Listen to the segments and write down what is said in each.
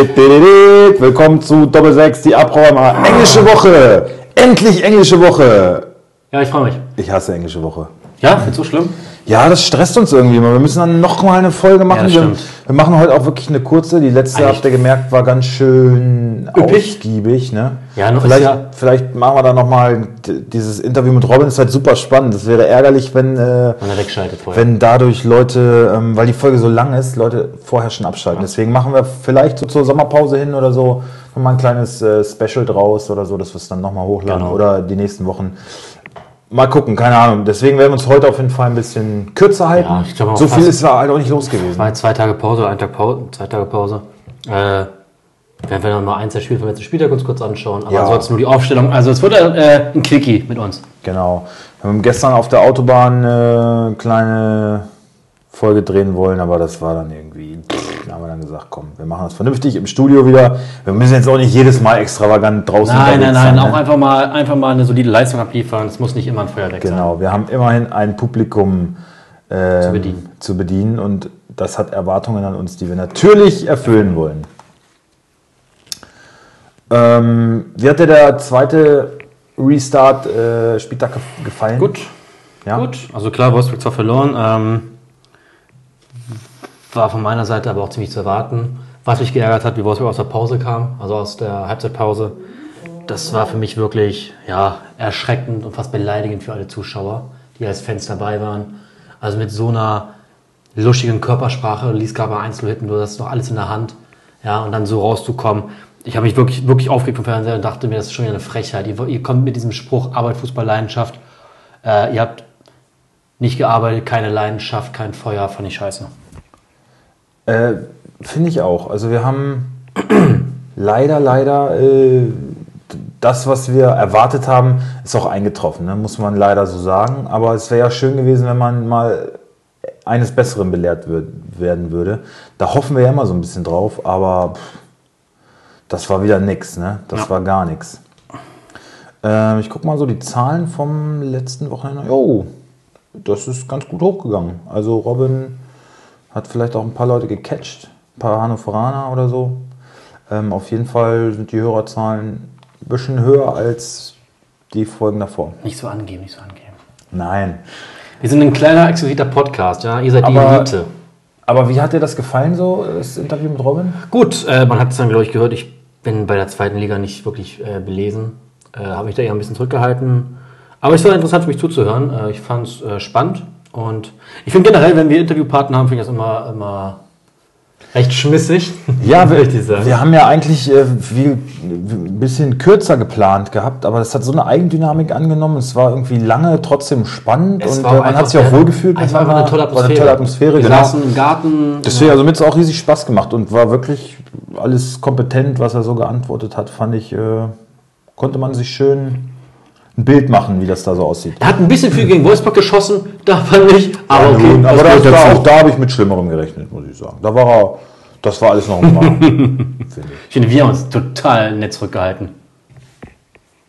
Willkommen zu Doppel 6, die Abräumer. Englische Woche. Endlich englische Woche. Ja, ich freue mich. Ich hasse englische Woche. Ja, findest du schlimm? Ja, das stresst uns irgendwie immer. Wir müssen dann noch mal eine Folge machen. das wir, wir machen heute auch wirklich eine kurze. Die letzte, Eigentlich- habt ihr gemerkt, war ganz schön Üppig. ausgiebig. Ne? Ja, noch vielleicht, ja- vielleicht machen wir da noch mal d- dieses Interview mit Robin. ist halt super spannend. Das wäre ärgerlich, wenn, äh, Wenn dadurch Leute, ähm, weil die Folge so lang ist, Leute vorher schon abschalten. Deswegen machen wir vielleicht so zur Sommerpause hin oder so noch mal ein kleines äh, Special draus oder so, dass wir es dann noch mal hochladen Genau. oder die nächsten Wochen. Mal gucken, keine Ahnung. Deswegen werden wir uns heute auf jeden Fall ein bisschen kürzer halten. Ja, ich glaube so viel ist da halt auch nicht los gewesen. War zwei Tage Pause oder ein Tag Pause, zwei Tage Pause. Äh, werden wir noch mal eins der Spiele vom letzten Spieltag uns kurz anschauen. Aber Ja. ansonsten nur die Aufstellung. Also es wird äh, ein Quickie mit uns. Genau. Wir haben gestern auf der Autobahn äh, eine kleine Folge drehen wollen, aber das war dann irgendwie, haben gesagt, komm, wir machen das vernünftig im Studio wieder. Wir müssen jetzt auch nicht jedes Mal extravagant draußen Nein, nein, nein. sein, Auch ne? einfach mal, einfach mal eine solide Leistung abliefern. Es muss nicht immer ein Feuerwerk sein. Genau, wir haben immerhin ein Publikum ähm, Zu bedienen. zu bedienen und das hat Erwartungen an uns, die wir natürlich erfüllen wollen. Ähm, wie hat dir der zweite Restart äh, gefallen? Gut. Ja? Gut, also klar, Wolfsburg zwar verloren, ähm, war von meiner Seite aber auch ziemlich zu erwarten. Was mich geärgert hat, wie Wolfsburg aus der Pause kam, also aus der Halbzeitpause, das war für mich wirklich ja, erschreckend und fast beleidigend für alle Zuschauer, die als Fans dabei waren. Also mit so einer luschigen Körpersprache, liest gerade mal Einzel hinten, du hast noch alles in der Hand, ja, und dann so rauszukommen. Ich habe mich wirklich, wirklich aufgeregt vom Fernseher und dachte mir, das ist schon wieder eine Frechheit. Ihr, ihr kommt mit diesem Spruch Arbeit, Fußball, Leidenschaft. Äh, ihr habt nicht gearbeitet, keine Leidenschaft, kein Feuer, fand ich scheiße. Äh, Finde ich auch. Also wir haben leider, leider äh, das, was wir erwartet haben, ist auch eingetroffen, ne? muss man leider so sagen. Aber es wäre ja schön gewesen, wenn man mal eines Besseren belehrt würd, werden würde. Da hoffen wir ja immer so ein bisschen drauf, aber pff, das war wieder nix, ne? Das Ja. war gar nichts. Ähm, ich gucke mal so die Zahlen vom letzten Wochenende. Jo, das ist ganz gut hochgegangen. Also Robin hat vielleicht auch ein paar Leute gecatcht, ein paar Hannoveraner oder so. Ähm, auf jeden Fall sind die Hörerzahlen ein bisschen höher als die Folgen davor. Nicht so angeben, nicht so angeben. Nein. Wir sind ein kleiner, exklusivter Podcast, ja. Ihr seid die Aber- Elite. Aber wie hat dir das gefallen, so das Interview mit Robin? Gut, äh, man hat es dann, glaube ich, gehört, ich bin bei der zweiten Liga nicht wirklich äh, belesen. Äh, Habe mich da eher ein bisschen zurückgehalten. Aber es war interessant für mich zuzuhören. Äh, ich fand es äh, spannend. Und ich finde generell, wenn wir Interviewpartner haben, finde ich das immer, immer recht schmissig. Ja, ich sagen. wir haben ja eigentlich äh, viel, ein bisschen kürzer geplant gehabt, aber das hat so eine Eigendynamik angenommen. Es war irgendwie lange trotzdem spannend Es und äh, man hat sich auch wohlgefühlt. Es war einfach eine tolle Atmosphäre. eine tolle Atmosphäre, Wir genau. saßen im Garten. Deswegen, also mir hat es auch riesig Spaß gemacht und war wirklich alles kompetent, was er so geantwortet hat, fand ich, äh, konnte man sich schön ein Bild machen, wie das da so aussieht. Er hat ein bisschen viel gegen Wolfsburg geschossen, darf er nicht. Aber Ja, okay, nun, aber das das war, auch da habe ich mit Schlimmerem gerechnet, muss ich sagen. Da war er, das war alles noch im Rahmen, finde ich. Ich finde, wir haben uns total nett zurückgehalten.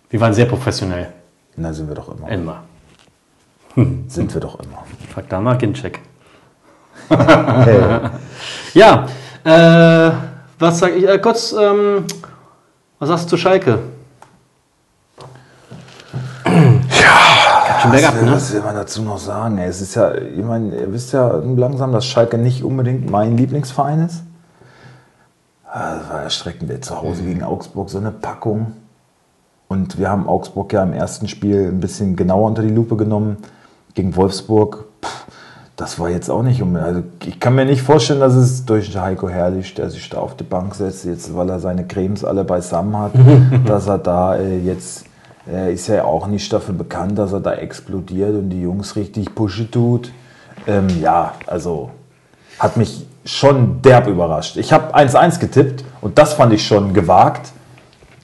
Wir waren sehr professionell. Na, sind wir doch immer. Immer. Sind wir doch immer. Frag da mal Gincheck. Hey. Ja, äh, was sag ich? Äh, kurz, ähm, was sagst du zu Schalke? Schon Was will, ne? was will man dazu noch sagen? ey? Es ist ja, ich meine, ihr wisst ja langsam, dass Schalke nicht unbedingt mein Lieblingsverein ist. Ah, Das war erschreckend, zu Hause gegen Augsburg so eine Packung. Und wir haben Augsburg ja im ersten Spiel ein bisschen genauer unter die Lupe genommen. Gegen Wolfsburg, pff, das war jetzt auch nicht. Also ich kann mir nicht vorstellen, dass es durch Heiko Herrlich, der sich da auf die Bank setzt, jetzt weil er seine Cremes alle beisammen hat, dass er da äh, jetzt, er ist ja auch nicht dafür bekannt, dass er da explodiert und die Jungs richtig pushy tut. Ähm, ja, also hat mich schon derb überrascht. Ich habe 1-1 getippt und das fand ich schon gewagt.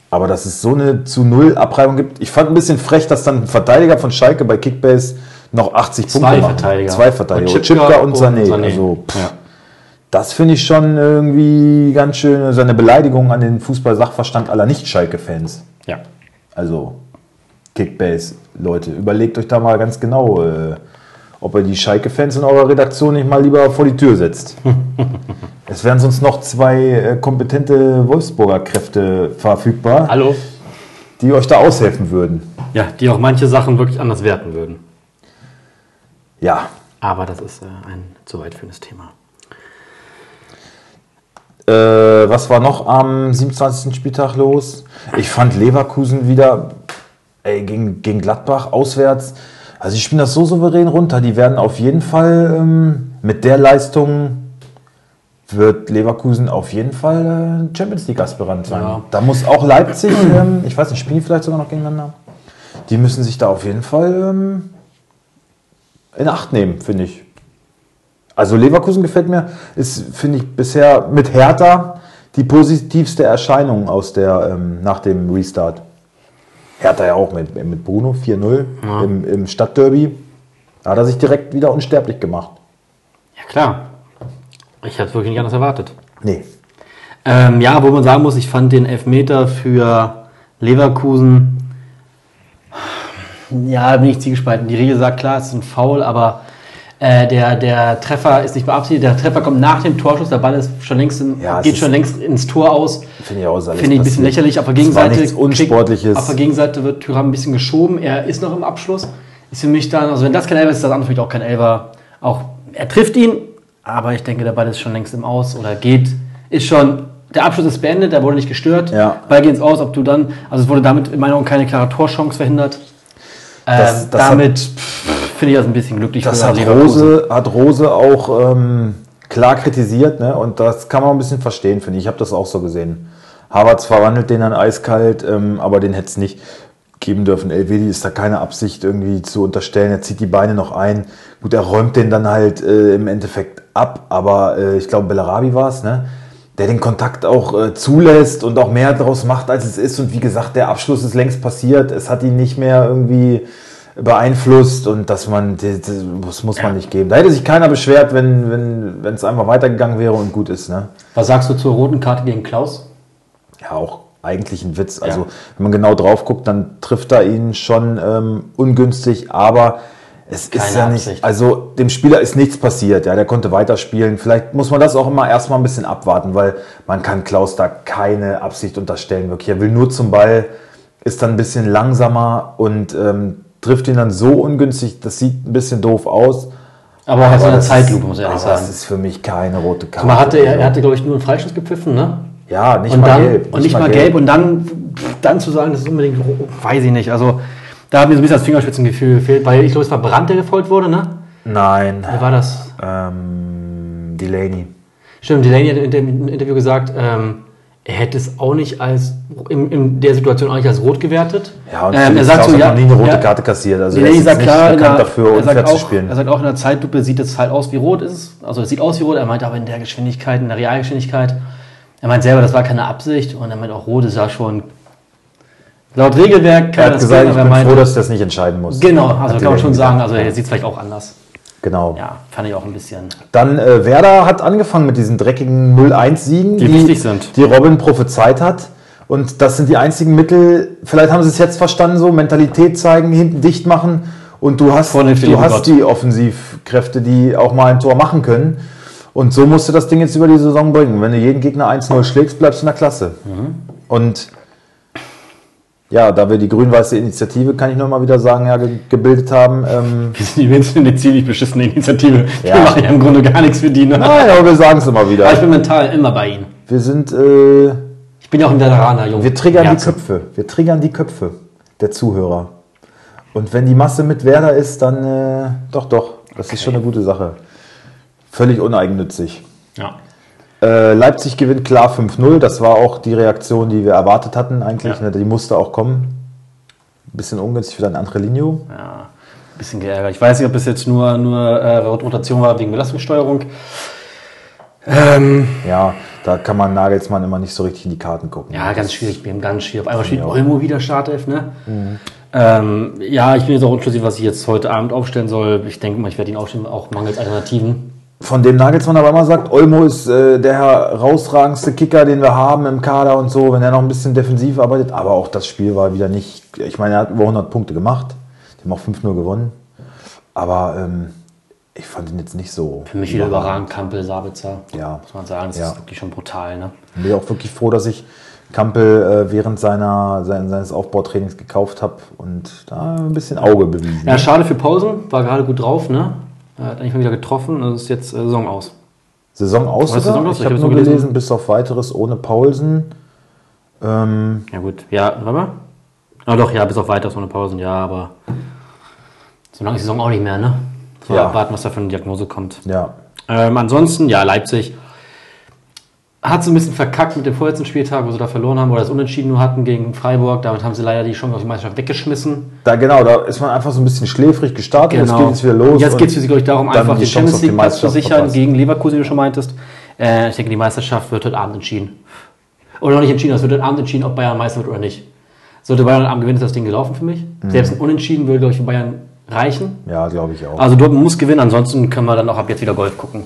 Aber dass es so eine zu Null Abreibung gibt, ich fand ein bisschen frech, dass dann ein Verteidiger von Schalke bei Kickbase noch 80 Zwei Punkte machen. Verteidiger. Zwei Verteidiger. Und Chipka und und Sané. Sané. Also, pff, Ja. Das finde ich schon irgendwie ganz schön, so eine Beleidigung an den Fußball-Sachverstand aller Nicht-Schalke-Fans. Ja. Also, Kickbase, Leute, überlegt euch da mal ganz genau, äh, ob ihr die Schalke-Fans in eurer Redaktion nicht mal lieber vor die Tür setzt. Es wären sonst noch zwei äh, kompetente Wolfsburger Kräfte verfügbar, Hallo? die euch da aushelfen würden. Ja, die auch manche Sachen wirklich anders werten würden. Ja, Aber das ist äh, ein zu weit führendes Thema. Äh, was war noch am 27. Spieltag los? Ich fand Leverkusen wieder ey, gegen, gegen Gladbach auswärts. Also, die spielen das so souverän runter. Die werden auf jeden Fall ähm, mit der Leistung wird Leverkusen auf jeden Fall äh, Champions League Aspirant sein. Ja. Da muss auch Leipzig, ähm, ich weiß nicht, spielen die vielleicht sogar noch gegeneinander? Die müssen sich da auf jeden Fall ähm, in Acht nehmen, finde ich. Also Leverkusen gefällt mir, ist, finde ich, bisher mit Hertha die positivste Erscheinung aus der, ähm, nach dem Restart. Hertha ja auch mit, mit Bruno 4-0 im, im Stadtderby. Da hat er sich direkt wieder unsterblich gemacht. Ja, klar. Ich habe es wirklich nicht anders erwartet. Nee. Ähm, ja, wo man sagen muss, ich fand den Elfmeter für Leverkusen, ja, bin ich zielgespalten. Die Regel sagt klar, es ist ein Foul, aber äh, der, der Treffer ist nicht beabsichtigt. Der Treffer kommt nach dem Torschuss, der Ball ist schon längst in, Ja, geht schon längst ins Tor aus. Finde ich auch Finde ich ein bisschen passiert. lächerlich. Auf der Gegenseite, Unsportliches. Auf der Gegenseite wird Thuram ein bisschen geschoben. Er ist noch im Abschluss. Ist für mich dann, also wenn das kein Elber ist, ist das andere für mich auch kein Elber. Auch, er trifft ihn, aber ich denke, der Ball ist schon längst im Aus oder geht, ist schon, der Abschluss ist beendet, der wurde nicht gestört. Ja. Ball geht ins Aus, ob du dann, also es wurde damit in meiner Meinung keine klare Torchance verhindert. Ähm, Das- das hat- damit pff, finde ich das ein bisschen glücklich Das hat. Rose, hat Rose auch ähm, klar kritisiert, ne? und das kann man ein bisschen verstehen, finde ich. Ich habe das auch so gesehen. Havertz verwandelt den dann eiskalt, ähm, aber den hätte es nicht geben dürfen. Elvedi ist da keine Absicht irgendwie zu unterstellen. Er zieht die Beine noch ein. Gut, er räumt den dann halt äh, im Endeffekt ab, aber äh, ich glaube, Bellarabi war es, ne? der den Kontakt auch äh, zulässt und auch mehr daraus macht, als es ist. Und wie gesagt, der Abschluss ist längst passiert. Es hat ihn nicht mehr irgendwie beeinflusst und dass man, das muss man nicht geben. Da hätte sich keiner beschwert, wenn wenn wenn, es einfach weitergegangen wäre und gut ist. Ne? Was sagst du zur roten Karte gegen Klaus? Ja, auch eigentlich ein Witz. Also wenn man genau drauf guckt, dann trifft er ihn schon ähm, ungünstig, aber es ist Keine ja nicht, Absicht. also dem Spieler ist nichts passiert, ja, der konnte weiterspielen. Vielleicht muss man das auch immer erstmal ein bisschen abwarten, weil man kann Klaus da keine Absicht unterstellen. Wirklich, er will nur zum Ball, ist dann ein bisschen langsamer und ähm, trifft ihn dann so ungünstig, das sieht ein bisschen doof aus. Aber auch der das Zeitlupe, ist- muss ich ehrlich sagen. Das ist für mich keine rote Karte. Man hatte, er, er hatte, glaube ich, nur einen Freischuss gepfiffen, ne? ja, nicht und mal dann, gelb. Und nicht mal gelb. Und dann, dann zu sagen, das ist unbedingt, weiß ich nicht. Also, da hat mir so ein bisschen das Fingerspitzengefühl gefehlt, weil ich glaube, es war Brandt, der gefolgt wurde, ne? Nein, Wer war das? ähm, Delaney. Stimmt, Delaney hat in dem Interview gesagt, ähm, er hätte es auch nicht als, in, in der Situation auch nicht als rot gewertet. Ja, und ähm, er sagt so, hat ja, noch nie eine rote ja, Karte kassiert. Also Delaney er ist sagt klar, nicht in bekannt der, dafür, er, unfair sagt zu auch, spielen. er sagt auch, in der Zeitlupe sieht es halt aus wie rot ist. Also es sieht aus wie rot, er meinte aber in der Geschwindigkeit, in der Realgeschwindigkeit. Er meint selber, das war keine Absicht und er meint auch rot ist ja schon. Laut Regelwerk kann er er hat das gesagt, geben, ich aber bin er froh, meinte, dass ich das nicht entscheiden muss. Genau, Hat also kann man schon sagen, gesagt. also er sieht es vielleicht auch anders. Genau. Ja, fand ich auch ein bisschen. Dann äh, Werder hat angefangen mit diesen dreckigen 0-1-Siegen, Die wichtig sind. die Robin prophezeit hat. Und das sind die einzigen Mittel, vielleicht haben sie es jetzt verstanden, so Mentalität zeigen, hinten dicht machen. Und du hast, du hast die Offensivkräfte, die auch mal ein Tor machen können. Und so musst du das Ding jetzt über die Saison bringen. Wenn du jeden Gegner 1-0 schlägst, bleibst du in der Klasse. Mhm. Und ja, da wir die grün-weiße Initiative, kann ich nur mal wieder sagen, ja, ge gebildet haben. Ähm, Wir sind die wenigsten eine ziemlich beschissene Initiative. Ja. Wir machen ja im Grunde gar nichts für die. Ne? nein, aber wir sagen es immer wieder. Aber ich bin mental immer bei ihnen. Wir sind, äh, Ich bin ja auch ein Veteraner, Junge. wir triggern die Herzen. Köpfe. Wir triggern die Köpfe der Zuhörer. Und wenn die Masse mit Werder ist, dann äh, doch, doch. Das ist schon eine gute Sache. Völlig uneigennützig. Ja. Äh, Leipzig gewinnt klar 5-0. Das war auch die Reaktion, die wir erwartet hatten eigentlich. Ja. Die musste auch kommen. Bisschen ungünstig für dein Angelino. ja. Bisschen geärgert. Ich weiß nicht, ob es jetzt nur, nur äh, Rotation war wegen Belastungssteuerung. Ähm, Ja, da kann man Nagelsmann immer nicht so richtig in die Karten gucken. ja, ganz schwierig, BM, ganz schwierig. Auf einmal spielt Ja. Mhm. Olmo wieder Startelf, ne? Ähm, ja, ich bin jetzt auch unschlüssig, was ich jetzt heute Abend aufstellen soll. Ich denke mal, ich werde ihn aufstellen, auch mangels Alternativen. Von dem Nagelsmann aber immer sagt, Olmo ist äh, der herausragendste Kicker, den wir haben im Kader und so, wenn er noch ein bisschen defensiv arbeitet. Aber auch das Spiel war wieder nicht, ich meine, er hat über 100 Punkte gemacht. Die haben auch 5-0 gewonnen. Aber ähm, Ich fand ihn jetzt nicht so. Für mich wieder überragend, Kampel, Sabitzer. Ja. Muss man sagen, das Ja. ist wirklich schon brutal. Ne? Bin auch wirklich froh, dass ich Kampel äh, während seiner, sein, seines Aufbautrainings gekauft habe und da ein bisschen Auge bewiesen. Ja, schade für Paulsen, war gerade gut drauf, ne? Er hat eigentlich mal wieder getroffen, das ist jetzt äh, Saison aus. Saison aus sogar? Saison aus? Ich Ich habe hab's nur gelesen. gelesen, bis auf weiteres ohne Paulsen. Ähm, Ja gut, ja, warte mal. Ah doch, ja, bis auf weiteres ohne Pausen, ja, aber so lange ist die Saison auch nicht mehr, ne? So Ja. abwarten, was da für eine Diagnose kommt. ja, Ähm, ansonsten, ja, Leipzig hat so ein bisschen verkackt mit dem vorletzten Spieltag, wo sie da verloren haben oder das Unentschieden nur hatten gegen Freiburg. Damit haben sie leider die Chance auf die Meisterschaft weggeschmissen. da genau, da ist man einfach so ein bisschen schläfrig gestartet. Jetzt geht es wieder los. Und jetzt geht es für sie, glaube ich, darum, einfach die Champions League Platz zu sichern verpasst. gegen Leverkusen, wie du schon meintest. Äh, ich denke, die Meisterschaft wird heute Abend entschieden. Oder noch nicht entschieden, es wird heute Abend entschieden, ob Bayern Meister wird oder nicht. Sollte Bayern Abend gewinnen, ist das Ding gelaufen für mich. Mhm. Selbst ein Unentschieden würde, glaube ich, für Bayern reichen. Ja, glaube ich auch. Also Dortmund muss gewinnen, ansonsten können wir dann auch ab jetzt wieder Golf gucken.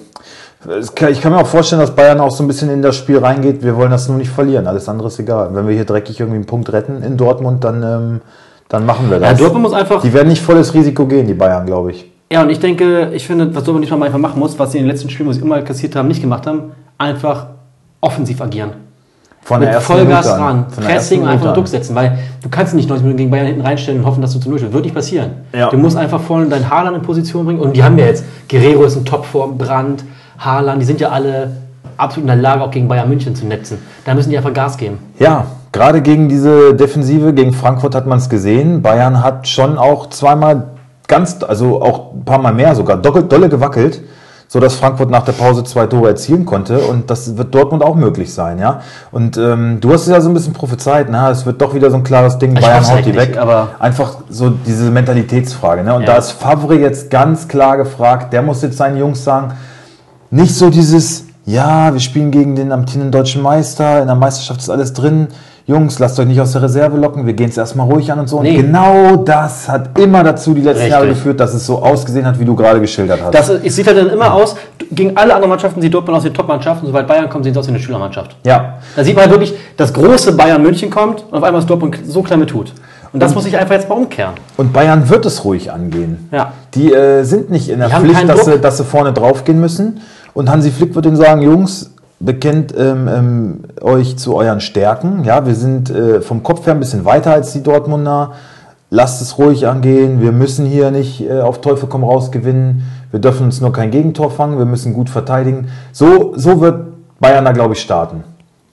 Kann- Ich kann mir auch vorstellen, dass Bayern auch so ein bisschen in das Spiel reingeht. Wir wollen das nur nicht verlieren. Alles andere ist egal. Wenn wir hier dreckig irgendwie einen Punkt retten in Dortmund, dann, ähm, dann machen wir Ja, das. Dortmund muss einfach die werden nicht volles Risiko gehen, die Bayern, glaube ich. Ja, und ich denke, ich finde, was Dortmund nicht mal einfach machen muss, was sie in den letzten Spielen, wo sie immer kassiert haben, nicht gemacht haben, einfach offensiv agieren. Von Mit Vollgas Minute an. ran, der Pressing und einfach. Druck setzen, weil du kannst nicht 90 Minuten gegen Bayern hinten reinstellen und hoffen, dass du zu Null. Wird nicht passieren. Ja. Du musst einfach vorne deinen Haaland in Position bringen und die haben ja jetzt, Guerrero ist in Topform, Brandt, Haaland, die sind ja alle absolut in der Lage, auch gegen Bayern München zu netzen. Da müssen die einfach Gas geben. Ja, gerade gegen diese Defensive, gegen Frankfurt hat man es gesehen. Bayern hat schon auch zweimal ganz, also auch ein paar Mal mehr sogar, doppelt dolle gewackelt, sodass Frankfurt nach der Pause zwei Tore erzielen konnte. Und das wird Dortmund auch möglich sein, ja. Und ähm, du hast es ja so ein bisschen prophezeit, na, es wird doch wieder so ein klares Ding, Ich Bayern haut die weg. aber- Einfach so diese Mentalitätsfrage, ne? Und Ja. da ist Favre jetzt ganz klar gefragt, der muss jetzt seinen Jungs sagen, nicht so dieses, ja, wir spielen gegen den amtierenden deutschen Meister, in der Meisterschaft ist alles drin. Jungs, lasst euch nicht aus der Reserve locken, wir gehen es erstmal ruhig an und so. Nee. Und genau das hat immer dazu die letzten Richtig. Jahre geführt, dass es so ausgesehen hat, wie du gerade geschildert hast. Das es sieht halt dann immer aus, gegen alle anderen Mannschaften sieht Dortmund aus wie eine Top-Mannschaft und sobald Bayern kommt, sieht es aus wie eine Schülermannschaft. ja, Da sieht man halt wirklich, das große Bayern München kommt und auf einmal ist Dortmund so klein mit tut. Und das muss sich einfach jetzt mal umkehren. und Bayern wird es ruhig angehen. Ja. Die äh, sind nicht in der Die Pflicht, dass sie, dass sie vorne drauf gehen müssen. Und Hansi Flick wird ihnen sagen, Jungs, bekennt ähm, ähm, euch zu euren Stärken. Ja, wir sind äh, vom Kopf her ein bisschen weiter als die Dortmunder. Lasst es ruhig angehen. Wir müssen hier nicht äh, auf Teufel komm raus gewinnen. Wir dürfen uns nur kein Gegentor fangen. Wir müssen gut verteidigen. So, so wird Bayern da, glaube ich, starten.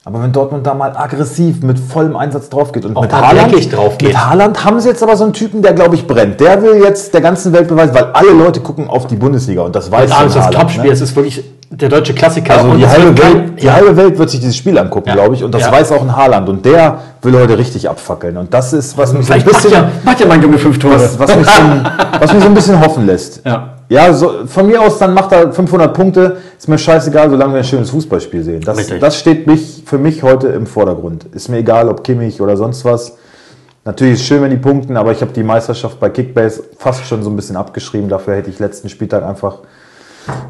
Aber wenn Dortmund da mal aggressiv mit vollem Einsatz drauf geht und Auch mit Haaland, drauf geht. mit Haaland haben sie jetzt aber so einen Typen, der glaube ich brennt. Der will jetzt der ganzen Welt beweisen, weil alle Leute gucken auf die Bundesliga und das weiß Das ist das Haaland, Topspiel, ne? es ist wirklich der deutsche Klassiker. Also Und die halbe, wird kein- Welt, die halbe Welt wird sich dieses Spiel angucken, Ja. glaube ich, und das Ja. weiß auch ein Haaland und der will heute richtig abfackeln und das ist, was mich so ein Vielleicht macht bisschen, ja, macht ja mein Junge fünf Tore. was, was, mich so ein, was mich so ein bisschen hoffen lässt. Ja. Ja, so, von mir aus dann macht er 500 Punkte. Ist mir scheißegal, solange wir ein schönes Fußballspiel sehen. Das, Richtig. das steht mich, für mich heute im Vordergrund. Ist mir egal, ob Kimmich oder sonst was. Natürlich ist es schön, wenn die punkten, aber ich habe die Meisterschaft bei Kickbase fast schon so ein bisschen abgeschrieben. Dafür hätte ich letzten Spieltag einfach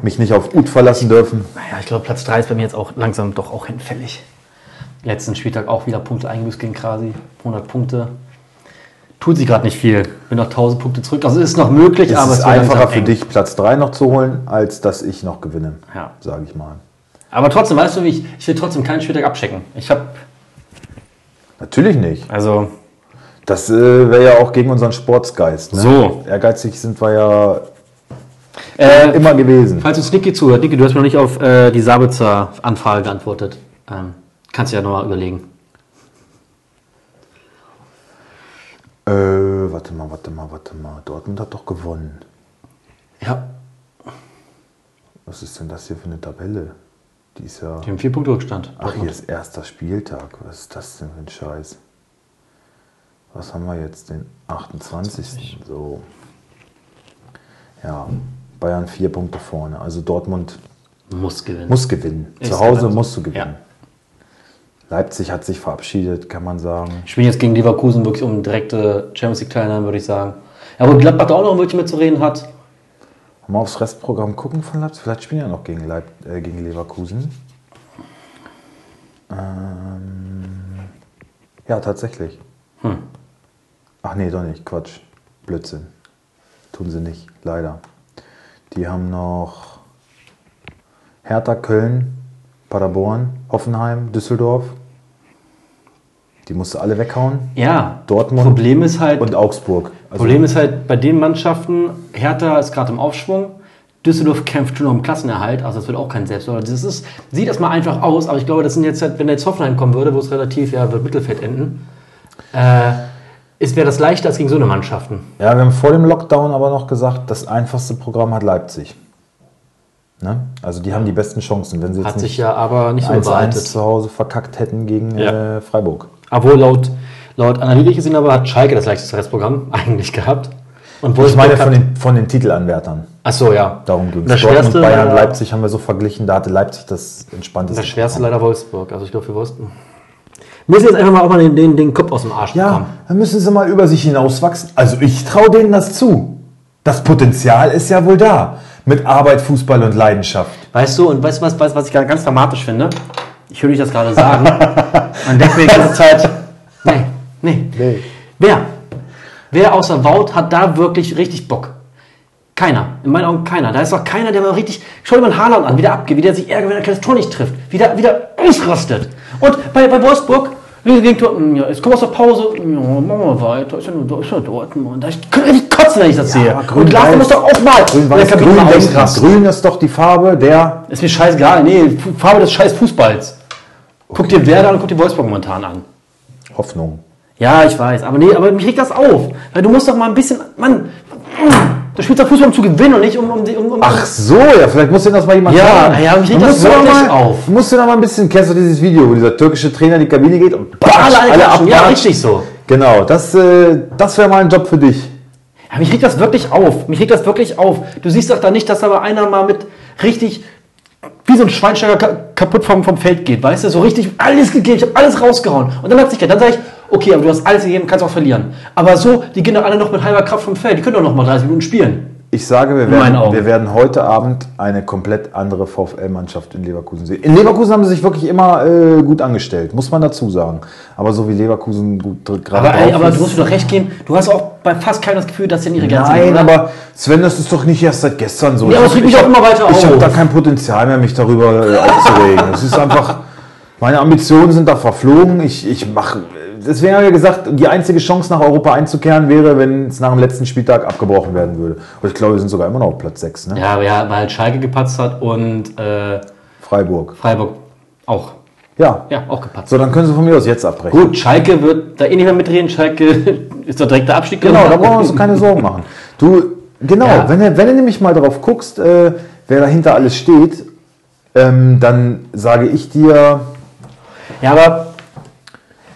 mich nicht auf Ut verlassen dürfen. Naja, ich glaube, Platz 3 ist bei mir jetzt auch langsam doch auch hinfällig. Letzten Spieltag auch wieder Punkte eingebüßt gegen Krasi. 100 Punkte. Tut sich gerade nicht viel. Bin noch 1000 Punkte zurück. Also es ist noch möglich, Es aber ist wird einfacher langsam für eng. dich, Platz 3 noch zu holen, als dass ich noch gewinne, Ja. sage ich mal. Aber trotzdem, weißt du, wie ich, ich will trotzdem keinen Spieltag abchecken. Ich habe, Natürlich nicht. also, Das äh, wäre ja auch gegen unseren Sportsgeist. Ne? So. Ehrgeizig sind wir ja äh, immer gewesen. falls uns Niki zuhört, Niki, du hast mir noch nicht auf äh, die Sabitzer-Anfrage geantwortet. Ähm, kannst du ja nochmal überlegen. Äh, warte mal, warte mal, warte mal. Dortmund hat doch gewonnen. Ja, Was ist denn das hier für eine Tabelle? Die ist ja. die haben vier Punkte Rückstand. Ach, hier ist erster Spieltag. Was ist das denn für ein Scheiß? Was haben wir jetzt? Den 28. So. Ja, Bayern vier Punkte vorne. Also Dortmund Muss gewinnen. muss gewinnen. Zu Hause musst du gewinnen. Ja. Leipzig hat sich verabschiedet, kann man sagen. Spielen jetzt gegen Leverkusen wirklich um direkte Champions League Teilnahme, würde ich sagen. Ja, wo Gladbach da auch noch ein Wörtchen mitzureden hat. Mal aufs Restprogramm gucken von Leipzig. Vielleicht spielen ja noch gegen, Leip äh, gegen Leverkusen. Ähm, ja, tatsächlich. Hm. Ach nee, doch nicht. Quatsch. Blödsinn. Tun sie nicht. Leider. Die haben noch Hertha, Köln, Paderborn, Hoffenheim, Düsseldorf. Die musst du alle weghauen. Ja, Dortmund Problem ist halt, und Augsburg. Also, Problem ist halt bei den Mannschaften, Hertha ist gerade im Aufschwung, Düsseldorf kämpft schon um Klassenerhalt, also das wird auch kein Selbstläufer. Das ist, sieht erstmal einfach aus, aber ich glaube, das sind jetzt halt, wenn jetzt Hoffenheim kommen würde, wo es relativ, ja, wird Mittelfeld enden, äh, ist wäre das leichter als gegen so eine Mannschaften. ja, wir haben vor dem Lockdown aber noch gesagt, das einfachste Programm hat Leipzig. Ne? Also die haben die besten Chancen, wenn sie jetzt Hat sich ja aber nicht so 1-1 bewahrheitet. zu Hause verkackt hätten gegen Ja. äh, Freiburg. Obwohl laut, laut Analytik gesehen aber hat Schalke das leichteste Restprogramm eigentlich gehabt. Und Ich meine von den, von den Titelanwärtern. Ach so, ja. Darum ging es. Dortmund, schwerste, Bayern, Leipzig haben wir so verglichen, da hatte Leipzig das entspannteste. Das schwerste leider Wolfsburg. Also ich glaube für Wolfsburg. Müssen jetzt einfach mal auch mal den, den, den Kopf aus dem Arsch Ja, bekommen. dann müssen sie mal über sich hinauswachsen. Also ich traue denen das zu. Das Potenzial ist ja wohl da. Mit Arbeit, Fußball und Leidenschaft. Weißt du, und weißt du, was, was, was ich gerade ganz dramatisch finde? Ich höre dich das gerade sagen. und mir die ganze Zeit, nee, nee. Nee. Wer? Wer außer Wout hat da wirklich richtig Bock? Keiner. In meinen Augen keiner. Da ist doch keiner, der mal richtig. Schau dir mal Haaland an, wie der abgeht, wie der sich ärgert, wenn er ein kleines Tor nicht trifft. Wie der wieder ausrastet. Und bei, bei Wolfsburg, gegen Dortmund, ja, jetzt kommen wir aus der Pause. Ja, machen wir weiter. Ist ja nur ist ja Dortmund. Ich könnte richtig kotzen, wenn ich das sehe. grün, Und Larsen weiß. muss doch auch mal grün, mal denken. ausrasten. grün ist doch die Farbe der Ist mir scheißegal. Nee, Farbe des scheiß Fußballs. Guck dir Werder an und guck dir Wolfsburg momentan an. Hoffnung. Ja, ich weiß, aber nee, aber mich regt das auf. Weil du musst doch mal ein bisschen, Mann, du spielst doch Fußball, um zu gewinnen und nicht um, um, um, um Ach so, ja, vielleicht muss dir das mal jemand Ja, sagen. ja, mich regt das wirklich mal, auf. Musst du noch mal ein bisschen, kennst du dieses Video, wo dieser türkische Trainer in die Kabine geht und alle, alle, alle klatschen. Ja, richtig so. Genau, das, äh, das wäre mal ein Job für dich. Ja, mich regt das wirklich auf. Mich regt das wirklich auf. Du siehst doch da nicht, dass aber einer mal mit richtig, wie so ein Schweinsteiger ka kaputt vom, vom Feld geht, weißt du? So richtig alles gegeben, ich habe alles rausgehauen. Und dann hat sich dann sage ich, okay, aber du hast alles gegeben, kannst auch verlieren. Aber so, die gehen doch alle noch mit halber Kraft vom Feld, die können doch noch mal 30 Minuten spielen. Ich sage, wir werden, wir werden heute Abend eine komplett andere VfL-Mannschaft in Leverkusen sehen. In Leverkusen haben sie sich wirklich immer äh, gut angestellt, muss man dazu sagen. Aber so wie Leverkusen gut gerade Aber, ey, aber ist- du musst mir doch recht geben, du hast auch bei fast keinem das Gefühl, dass sie in ihre Grenzen Nein, gehen, aber Sven, das ist doch nicht erst seit gestern so. Ja, aber es regt mich auch immer weiter Ich auf. habe da kein Potenzial mehr, mich darüber äh, aufzuregen. Es ist einfach, meine Ambitionen sind da verflogen. Ich, ich mache, deswegen habe ich gesagt, die einzige Chance nach Europa einzukehren wäre, wenn es nach dem letzten Spieltag abgebrochen werden würde. Aber ich glaube, wir sind sogar immer noch auf Platz 6, ne? Ja, ja, weil Schalke gepatzt hat und äh, Freiburg. Freiburg auch. Ja. Ja, auch gepatzt. So, dann können sie von mir aus jetzt abbrechen. Gut, Schalke wird da eh nicht mehr mitreden. Schalke ist doch direkt der Abstieg. Genau, da brauchen wir uns keine Sorgen machen. Du, genau, Ja. wenn, du, wenn du nämlich mal drauf guckst, äh, wer dahinter alles steht, ähm, dann sage ich dir, Ja, aber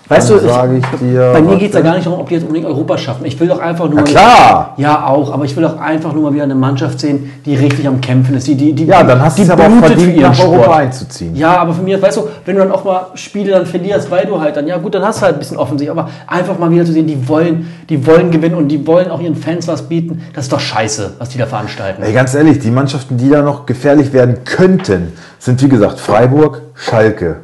weißt du, dann sage ich dir. bei mir geht es ja gar nicht darum, ob die jetzt unbedingt Europa schaffen. Ich will doch einfach nur. Na klar! Ja, auch, aber ich will doch einfach nur mal wieder eine Mannschaft sehen, die richtig am Kämpfen ist. Die, die, die, Ja, dann hast du die es aber auch verdient, nach Europa Sport. einzuziehen. Ja, aber für mich, weißt du, wenn du dann auch mal Spiele dann verlierst, weil du halt dann, ja gut, dann hast du halt ein bisschen offensiv, aber einfach mal wieder zu sehen, die wollen, die wollen gewinnen und die wollen auch ihren Fans was bieten, das ist doch scheiße, was die da veranstalten. Ey, ganz ehrlich, die Mannschaften, die da noch gefährlich werden könnten, sind wie gesagt Freiburg, Schalke.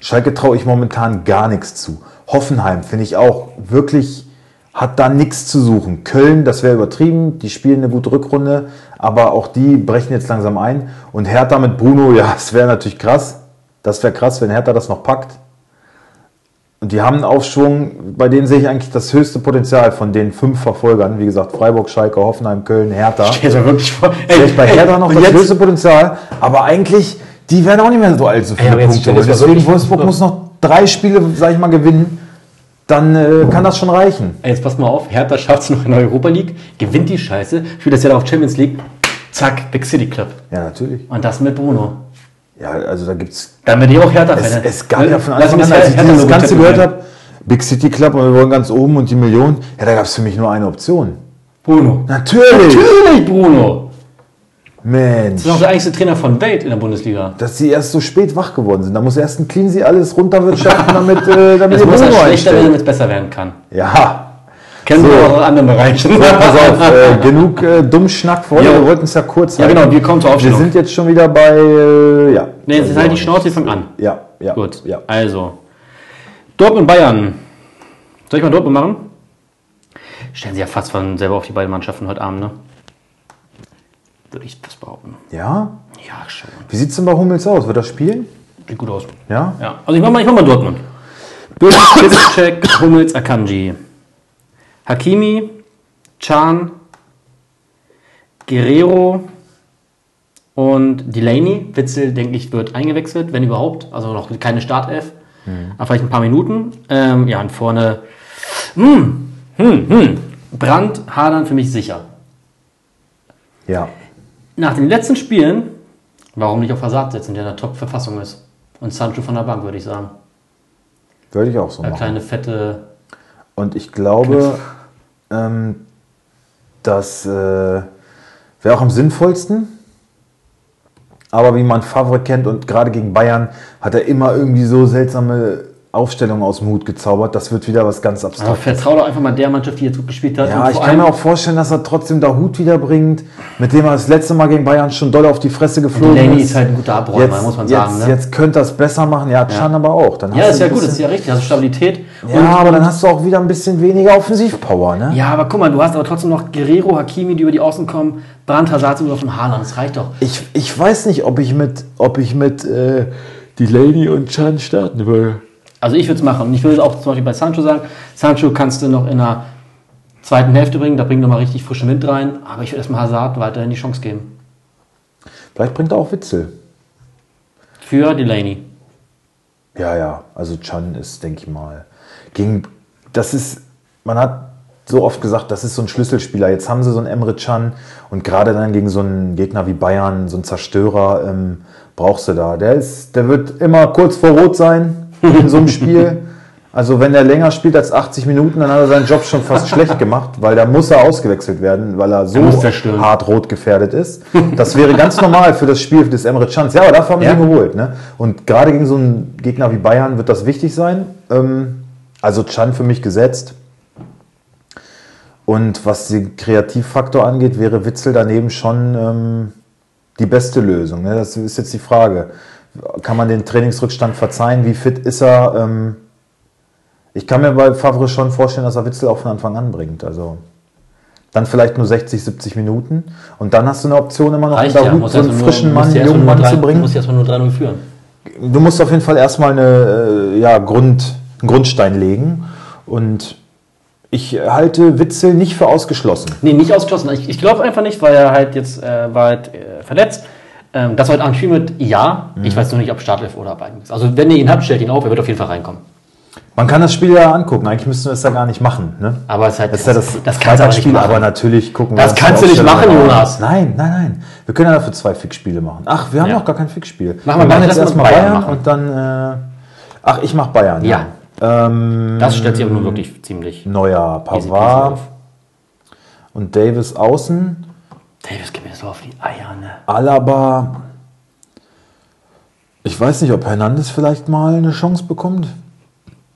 Schalke traue ich momentan gar nichts zu. Hoffenheim finde ich auch wirklich, hat da nichts zu suchen. Köln, das wäre übertrieben, die spielen eine gute Rückrunde, aber auch die brechen jetzt langsam ein. Und Hertha mit Bruno, ja, das wäre natürlich krass. Das wäre krass, wenn Hertha das noch packt. Und die haben einen Aufschwung, bei denen sehe ich eigentlich das höchste Potenzial von den fünf Verfolgern. Wie gesagt, Freiburg, Schalke, Hoffenheim, Köln, Hertha. Stell dir wirklich vor, Sehe ich bei Hertha noch das jetzt- höchste Potenzial, aber eigentlich, die werden auch nicht mehr so allzu viele jetzt Punkte. holen. das Deswegen Wolfsburg muss noch drei Spiele, sag ich mal, gewinnen. Dann äh, kann das schon reichen. Jetzt pass mal auf, Hertha schafft es noch in der Europa League, gewinnt die Scheiße, spielt das Jahr auf Champions League, zack, Big City Club. Ja, natürlich. Und das mit Bruno. Ja, also da gibt's. Dann bin ich auch Hertha Es, es gab ja von Anfang an, als ich dieses Logo Ganze gehört habe, Big City Club und wir wollen ganz oben und die Million, ja, da gab es für mich nur eine Option. Bruno. Natürlich! Natürlich Bruno. Mensch! Das ist auch der einzige Trainer von Welt in der Bundesliga. Dass sie erst so spät wach geworden sind. Da muss erst ein Cleansy alles runterwirtschaften, damit, äh, damit Es ihr muss schlechter werden, einstellt. damit es besser werden kann. Ja, Kennen So. wir auch aus anderen Bereichen. Pass auf, äh, genug äh, Dummschnack vorher. Jo. Wir wollten es ja kurz Ja, genau, wir kommen zur Wir Aufstellung. sind jetzt schon wieder bei, äh, ja. Nee, jetzt ist halt die Schnauze, wir fangen an. Ja, ja. Gut, Ja. also. Dortmund, Bayern. Soll ich mal Dortmund machen? Stellen Sie ja fast von selber auf die beiden Mannschaften heute Abend, ne? Würde ich das behaupten. Ja? Ja, schon. Wie sieht es denn bei Hummels aus? Wird er spielen? Sieht gut aus. Ja? Ja, also ich mach mal, ich mach mal Dortmund. Piszczek, Hummels, Akanji. Hakimi, Chan, Guerrero und Delaney. Witzel, denke ich, wird eingewechselt, wenn überhaupt. Also noch keine Startelf. Aber vielleicht ein paar Minuten. Ähm, ja, und vorne. Hm, hm, hm. Brand, Hadern für mich sicher. Ja. Nach den letzten Spielen, warum nicht auf Hazard setzen, der in der Top-Verfassung ist? Und Sancho von der Bank, würde ich sagen. Würde ich auch so Eine machen. kleine fette. Und ich glaube, ähm, das äh, wäre auch am sinnvollsten. Aber wie man Favre kennt und gerade gegen Bayern hat er immer irgendwie so seltsame Aufstellungen aus dem Hut gezaubert. Das wird wieder was ganz Aber Abstraktes. vertrau doch einfach mal der Mannschaft, die jetzt gut gespielt hat. Ja, Und ich kann mir auch vorstellen, dass er trotzdem da Hut wieder bringt, mit dem er das letzte Mal gegen Bayern schon doll auf die Fresse geflogen Delaney ist. ist halt ein guter Abräumer, jetzt, muss man jetzt, sagen. Ne? Jetzt könnte er es besser machen. Ja, Chan aber auch. Dann ja, hast ist du ja gut, das ist ja richtig. Also Stabilität. Ja, aber dann hast du auch wieder ein bisschen weniger Offensivpower, ne? Ja, aber guck mal, du hast aber trotzdem noch Guerrero, Hakimi, die über die Außen kommen, Brandt, Hazard sogar von Haaland. Das reicht doch. Ich, ich weiß nicht, ob ich mit, ob ich mit äh, Delaney und Chan starten will. Also ich würde es machen. Und ich würde auch zum Beispiel bei Sancho sagen, Sancho kannst du noch in der zweiten Hälfte bringen, da bringt nochmal richtig frischen Wind rein. Aber ich würde erstmal Hazard weiterhin die Chance geben. Vielleicht bringt er auch Witzel. Für Delaney. Ja, ja. Also Chan ist, denke ich mal, gegen. Das ist. Man hat so oft gesagt, das ist so ein Schlüsselspieler. Jetzt haben sie so einen Emre Can und gerade dann gegen so einen Gegner wie Bayern, so einen Zerstörer, ähm, brauchst du da. Der ist, der wird immer kurz vor Rot sein in so einem Spiel. Also wenn er länger spielt als 80 Minuten, dann hat er seinen Job schon fast schlecht gemacht, weil da muss er ausgewechselt werden, weil er so zerstören. hart rot gefährdet ist. Das wäre ganz normal für das Spiel des Emre Chans. Ja, aber dafür haben Ja. sie ihn geholt. Ne? Und gerade gegen so einen Gegner wie Bayern wird das wichtig sein. Ähm, also Chan für mich gesetzt. Und was den Kreativfaktor angeht, wäre Witzel daneben schon ähm, die beste Lösung. Ne? Das ist jetzt die Frage. Kann man den Trainingsrückstand verzeihen? Wie fit ist er? Ähm, ich kann mir bei Favre schon vorstellen, dass er Witzel auch von Anfang an bringt. Also dann vielleicht nur 60, 70 Minuten. Und dann hast du eine Option immer noch Reicht in ja. Hut, so einen nur- frischen muss Mann, erst jungen nur Mann drei- zu bringen. Muss erstmal nur 3-0 führen. Du musst auf jeden Fall erstmal eine, äh, ja, Grund, einen Grundstein legen. Und ich halte Witzel nicht für ausgeschlossen. Nee, nicht ausgeschlossen. Ich, ich glaube einfach nicht, weil er halt jetzt äh, war halt, äh, verletzt. Ähm, dass er heute Abend spielen wird, ja. Mhm. Ich weiß nur nicht, ob Startelf oder Bayern ist. Also wenn ihr ihn habt, stellt ihn auf, er wird auf jeden Fall reinkommen. Man kann das Spiel ja angucken. Eigentlich müssten wir es ja gar nicht machen. Ne? Aber es ist halt, Das ist ja das, das kannst du machen. aber natürlich gucken Das kannst du nicht machen. Jonas. Nein, nein, nein. Wir können ja dafür zwei Fixspiele machen. Ach, wir haben Ja. noch gar kein Fixspiel. Machen wir machen gleich, jetzt erstmal Bayern, Bayern machen. und dann. Äh, ach, ich mach Bayern. Ja. Ähm, Das stellt sich aber nur wirklich ziemlich Neuer Pavard und Davis außen. Davis geht mir so auf die Eier, ne? Alaba. Ich weiß nicht, ob Hernandez vielleicht mal eine Chance bekommt.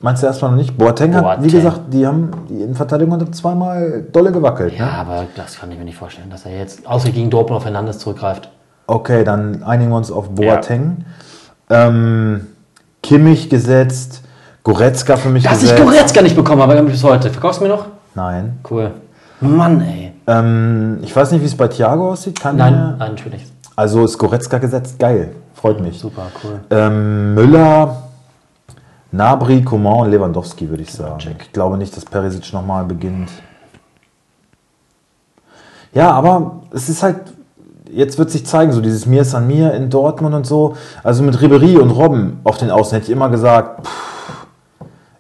Meinst du erstmal noch nicht? Boateng, hat, wie Boateng. gesagt, die haben die Innenverteidigung hat zweimal dolle gewackelt. Ja, Ne? aber das kann ich mir nicht vorstellen, dass er jetzt außer gegen Dortmund auf Fernandes zurückgreift. Okay, dann einigen wir uns auf Boateng. Ähm, Kimmich gesetzt. Goretzka für mich Dass ich gesetzt. Goretzka nicht bekommen habe, bis heute. Verkaufst du mir noch? Nein. Cool. Mann, ey. Ähm, ich weiß nicht, wie es bei Thiago aussieht. Kann Nein, der- nein, natürlich. Also ist Goretzka gesetzt. Geil. Freut mich. Super, cool. Ähm, Müller, Nabri, Coman und Lewandowski, würde ich sagen. check. Ich glaube nicht, dass Perisic nochmal beginnt. Ja, aber es ist halt, jetzt wird sich zeigen, so dieses Mir ist an mir in Dortmund und so. Also mit Ribery und Robben auf den Außen hätte ich immer gesagt, pff,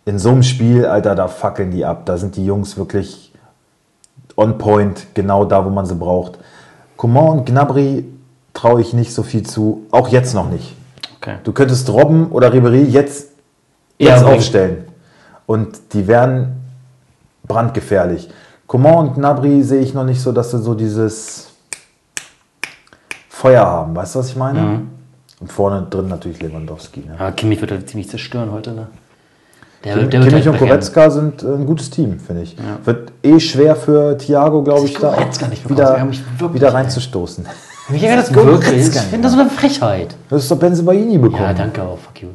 in so einem Spiel, Alter, da fackeln die ab. Da sind die Jungs wirklich on point, genau da, wo man sie braucht. Coman und Gnabry traue ich nicht so viel zu, auch jetzt noch nicht. Okay. Du könntest Robben oder Ribery jetzt, Ja, jetzt bringen. aufstellen. Und die wären brandgefährlich. Coman und Gnabry sehe ich noch nicht so, dass sie so dieses Feuer haben. Weißt du, was ich meine? Mhm. Und vorne drin natürlich Lewandowski. Ne? Aber Kimmich wird halt ziemlich zerstören heute, ne? Der, der Kimmich halt und. Goretzka sind äh, ein gutes Team, finde ich. Wird eh schwer für Thiago, glaube ich, ich da das wieder, wieder reinzustoßen. Mich ärgert das wirklich. Ich finde das eine Frechheit. Du hast doch Benzebaini bekommen. Ja, danke auch. Fuck you.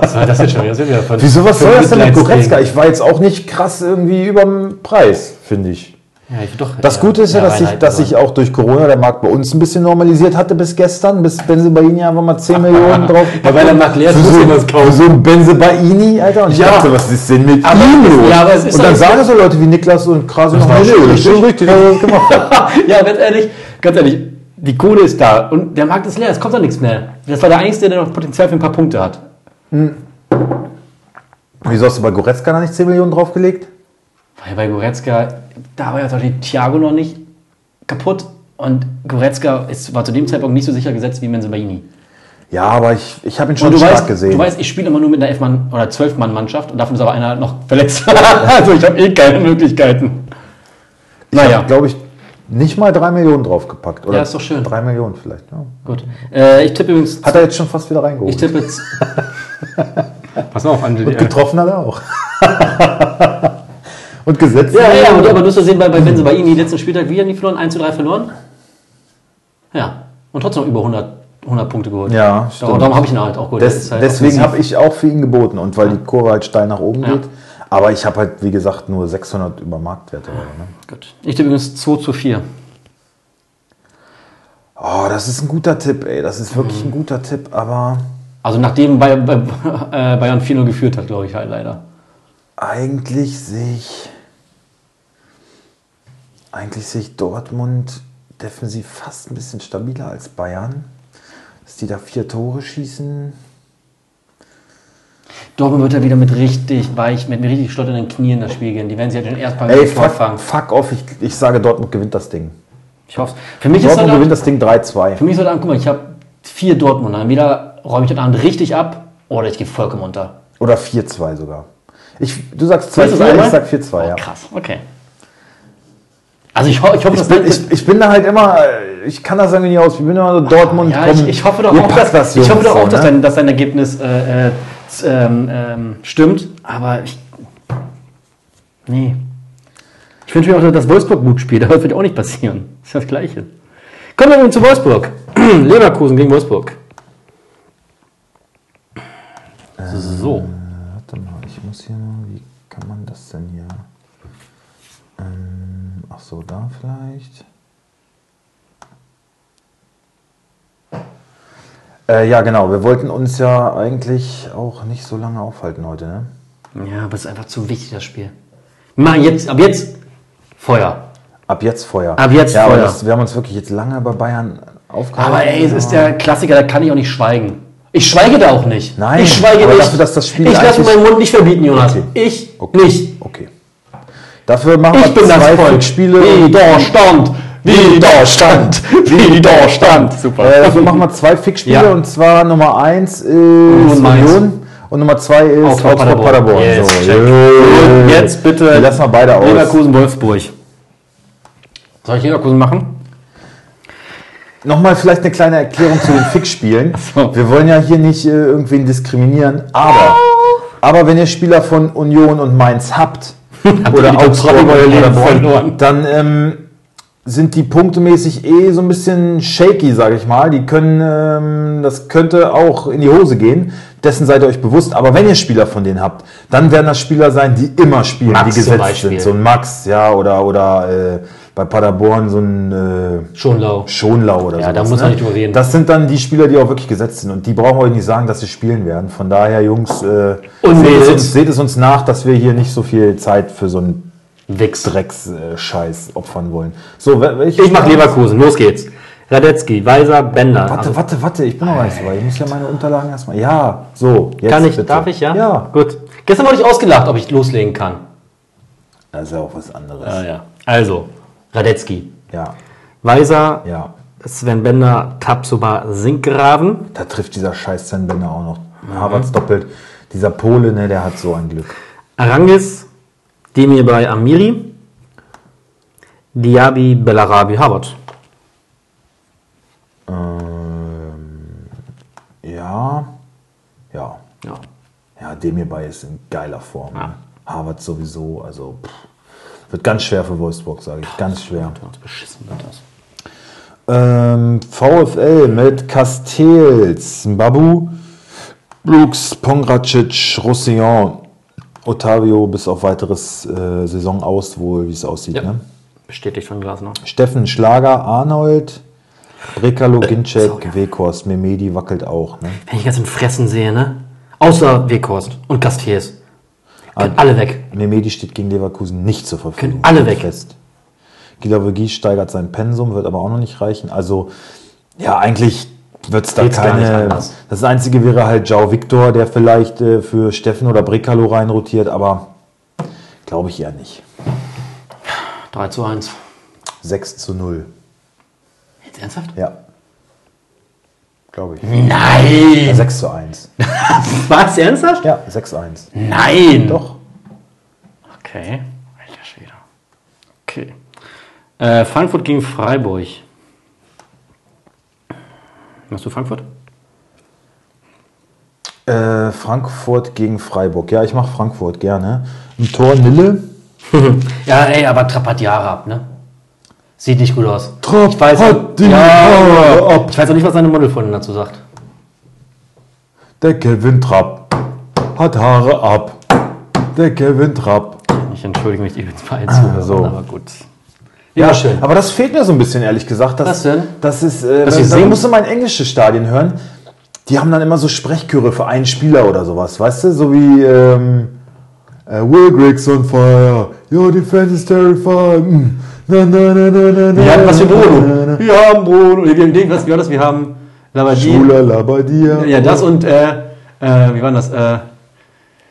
Was war das jetzt schon wieder? Das ist Wieso, was soll das denn mit. Goretzka? Ich war jetzt auch nicht krass irgendwie über dem Preis, finde ich. Ja, ich doch, Das Gute ist ja, dass, sich, dass sich auch durch Corona der Markt bei uns ein bisschen normalisiert hatte bis gestern, bis Benzebaini einfach mal 10 Millionen drauf. Ja, weil der Markt leer ist, so, jemand kaufen. so ein Benzebaini, Alter. Und ich Ja. dachte, was ist denn mit Aber ihm los? ja, aber es ist und dann doch- sagen so Leute wie Niklas und Krase noch, nee, das richtig. richtig, das gemacht ja, ganz ehrlich, ganz ehrlich, die Kohle ist da und der Markt ist leer, es kommt doch nichts mehr. Das war der Einzige, der noch Potenzial für ein paar Punkte hat. Wieso hast du bei Goretzka da nicht 10 Millionen draufgelegt? Weil bei Goretzka, da war ja zum Beispiel Thiago noch nicht kaputt und Goretzka ist, war zu dem Zeitpunkt nicht so sicher gesetzt wie Menzebaini. Ja, aber ich, ich habe ihn schon du stark weißt, gesehen. du weißt, ich spiele immer nur mit einer 11-Mann- oder 12-Mann-Mannschaft und davon ist aber einer noch verletzt. also ich habe eh keine Möglichkeiten. ich naja. habe, glaube ich, nicht mal 3 Millionen draufgepackt. Oder Ja, ist doch schön. 3 Millionen vielleicht. Ja. Gut. Äh, ich tippe übrigens. Hat er jetzt schon fast wieder reingeholt. Ich tippe jetzt. Pass mal auf, Angeli. Und getroffen hat er auch. und gesetzt. Ja, ja, aber, aber du hast ja gesehen, bei, bei Benzebaini, letzten Spieltag, wie haben die verloren? 1 zu 3 verloren? Ja. Und trotzdem noch über 100, 100 Punkte geholt. Ja, Darum, stimmt. darum habe ich ihn halt auch geholt. Des, halt deswegen habe ich auch für ihn geboten und weil die Kurve halt steil nach oben Ja. geht. Aber ich habe halt, wie gesagt, nur 600 über Marktwert. Oder, ne? Gut. Ich tippe übrigens 2 zu 4. Oh, das ist ein guter Tipp, ey. Das ist wirklich ein guter Tipp, aber Also nachdem Bayern, bei, äh, Bayern 4-0 geführt hat, glaube ich halt leider. eigentlich sehe ich. Eigentlich sehe ich Dortmund defensiv fast ein bisschen stabiler als Bayern. Dass die da vier Tore schießen. Dortmund wird ja wieder mit richtig weich, mit richtig schlotternden Knien das Spiel gehen. Die werden sich halt den ersten Ey, fuck, fangen. fuck off. Ich, ich sage, Dortmund gewinnt das Ding. Ich hoffe Für mich ist Dortmund heute gewinnt das Ding 3-2. für mich ist heute Abend, guck mal, ich habe vier Dortmunder. Entweder räume ich heute Abend richtig ab oder ich gehe vollkommen unter. Oder 4-2 sogar. Ich, du sagst Weißt du 2-4, das einmal? ich sag 4-2, Oh, ja. krass, okay. Also ich, ho ich hoffe, Ich bin, das- ich, ich bin da halt immer, ich kann das irgendwie nicht aus. Ich bin immer so Dortmund. ja, komm, ich, ich hoffe doch auch, dass, das, ich hoffe Jungs, doch auch, so, dass, ne? dein, dass dein Ergebnis äh, äh, ähm, ähm, stimmt. Aber ich. Nee. Ich wünsche mir auch, dass Wolfsburg gut spielt, aber das wird auch nicht passieren. Das ist das Gleiche. Kommen wir nun zu Wolfsburg. Leverkusen gegen Wolfsburg. So. So, da vielleicht. Äh, ja, genau. Wir wollten uns ja eigentlich auch nicht so lange aufhalten heute, ne? Ja, aber es ist einfach zu wichtig, das Spiel. Mach jetzt, ab jetzt Feuer. Ab jetzt Feuer. Ab jetzt ja, aber Feuer. das, wir haben uns wirklich jetzt lange bei Bayern aufgehalten. Aber ey, es ist der Klassiker, da kann ich auch nicht schweigen. Ich schweige da auch nicht. Nein, ich schweige aber nicht. dafür, dass das Spiel ich lasse meinen Mund nicht verbieten, Jonas. Okay. Ich Okay. nicht. Okay. Dafür machen Ich wir bin das zwei Volk. Spiele. Widerstand. Widerstand. Widerstand. Super. Äh, dafür machen wir zwei Fixspiele Ja. und zwar Nummer eins ist Mainz. Union und Nummer zwei ist Augsburg, Paderborn. Paderborn. Yes, so, yeah. Jetzt bitte Die lassen wir beide aus. Leverkusen, Wolfsburg. Soll ich Leverkusen machen? Nochmal vielleicht eine kleine Erklärung zu den Fixspielen. so. Wir wollen ja hier nicht äh, irgendwen diskriminieren, aber, aber wenn ihr Spieler von Union und Mainz habt oder Augsburg oder verloren. dann ähm, sind die punktemäßig eh so ein bisschen shaky, sage ich mal. Die können, ähm, das könnte auch in die Hose gehen. Dessen seid ihr euch bewusst. Aber wenn ihr Spieler von denen habt, dann werden das Spieler sein, die immer spielen, Max die zum gesetzt Beispiel. sind. So ein Max, ja, oder oder äh, bei Paderborn so ein äh, Schon lau. Schonlau oder Ja, sowas, da muss man nicht drüber reden. Das sind dann die Spieler, die auch wirklich gesetzt sind. Und die brauchen euch nicht sagen, dass sie spielen werden. Von daher, Jungs, äh, seht, es uns, seht es uns nach, dass wir hier nicht so viel Zeit für so einen. Drecks-Scheiß opfern wollen. So, wel- welche Ich mach Leverkusen. Los geht's. Radetzky, Weiser, Bender. Warte, Also, warte, warte, ich bin noch so weit. Ich muss ja meine Unterlagen erstmal. Ja, so, jetzt. kann ich, bitte. darf ich, ja? Ja. Gut. Gestern wurde ich ausgelacht, ob ich loslegen kann. Das ist ja auch was anderes. Ja, ja. Also, Radetzky, Ja, Weiser, ja. Sven Bender, Tapsoba, Sinkgraven. Da trifft dieser scheiß Sven-Bender auch noch. Havertz doppelt. Dieser Pole, ne, der hat so ein Glück. Arangis, Demir bei Amiri, Diaby, Bellarabi, Harvard. Ähm, ja, ja. Ja. Ja, Demirbay ist in geiler Form. Ja. Ne? Harvard sowieso, also pff, wird ganz schwer für Wolfsburg, sage ich. Ganz schwer. Beschissen wird das. Ähm, VfL mit Castells, Babu, Brooks, Pongracic, Roussillon, Otavio bis auf weiteres äh, Saison aus, wohl, wie es aussieht. Ja. Ne? Bestätigt von Glasner. Steffen Schlager, Arnold, Brekalo, Ginczek, so, ja. Weghorst, Memedi wackelt auch. Ne? Wenn ich jetzt in Fressen sehe, ne? Außer Weghorst und Gastiers. Können Ah. alle weg. Memedi steht gegen Leverkusen nicht zur Verfügung. Können alle weg. Fest. Gilavegie steigert sein Pensum, wird aber auch noch nicht reichen. Also, ja, eigentlich wird es da Geht's keine. Das Einzige wäre halt Jao Victor, der vielleicht äh, für Steffen oder Brekalo reinrotiert, aber glaube ich eher nicht. 3 zu 1. 6 zu 0. Jetzt ernsthaft? Ja. Glaube ich. Nein! 6 zu 1. Was? Ernsthaft? Ja, 6 zu 1. Nein! Doch. Okay. Alter Schwede. Okay. Äh, Frankfurt gegen Freiburg. Machst du Frankfurt? Äh, Frankfurt gegen Freiburg. Ja, ich mache Frankfurt gerne. Im Tor Nille. Ja, ey, aber Haare ab, ne? Sieht nicht gut aus. Trapp ich weiß, hat die ja, ab. Ich weiß auch nicht, was seine Modelfreundin dazu sagt. Der Kevin Trapp hat Haare ab. Der Kevin Trapp. Ich entschuldige mich übrigens bei allen Zuhörern, so. aber gut. Ja, schön. Aber das fehlt mir so ein bisschen, ehrlich gesagt. Das, Was denn? Das ist, äh, Dass wenn- sie da singen? musst du mal in englische Stadien hören. Die haben dann immer so Sprechchöre für einen Spieler oder sowas, weißt du? So wie ähm, äh, Will Griggs on fire, your defense is terrified. Mm. Na, na, na, Wir haben was für Bruno. Wir haben Bruno. Wir haben Ding, was wie war das? Wir haben Labadie. Schula Labadia. Ja, das und, äh, äh, wie war das? Äh,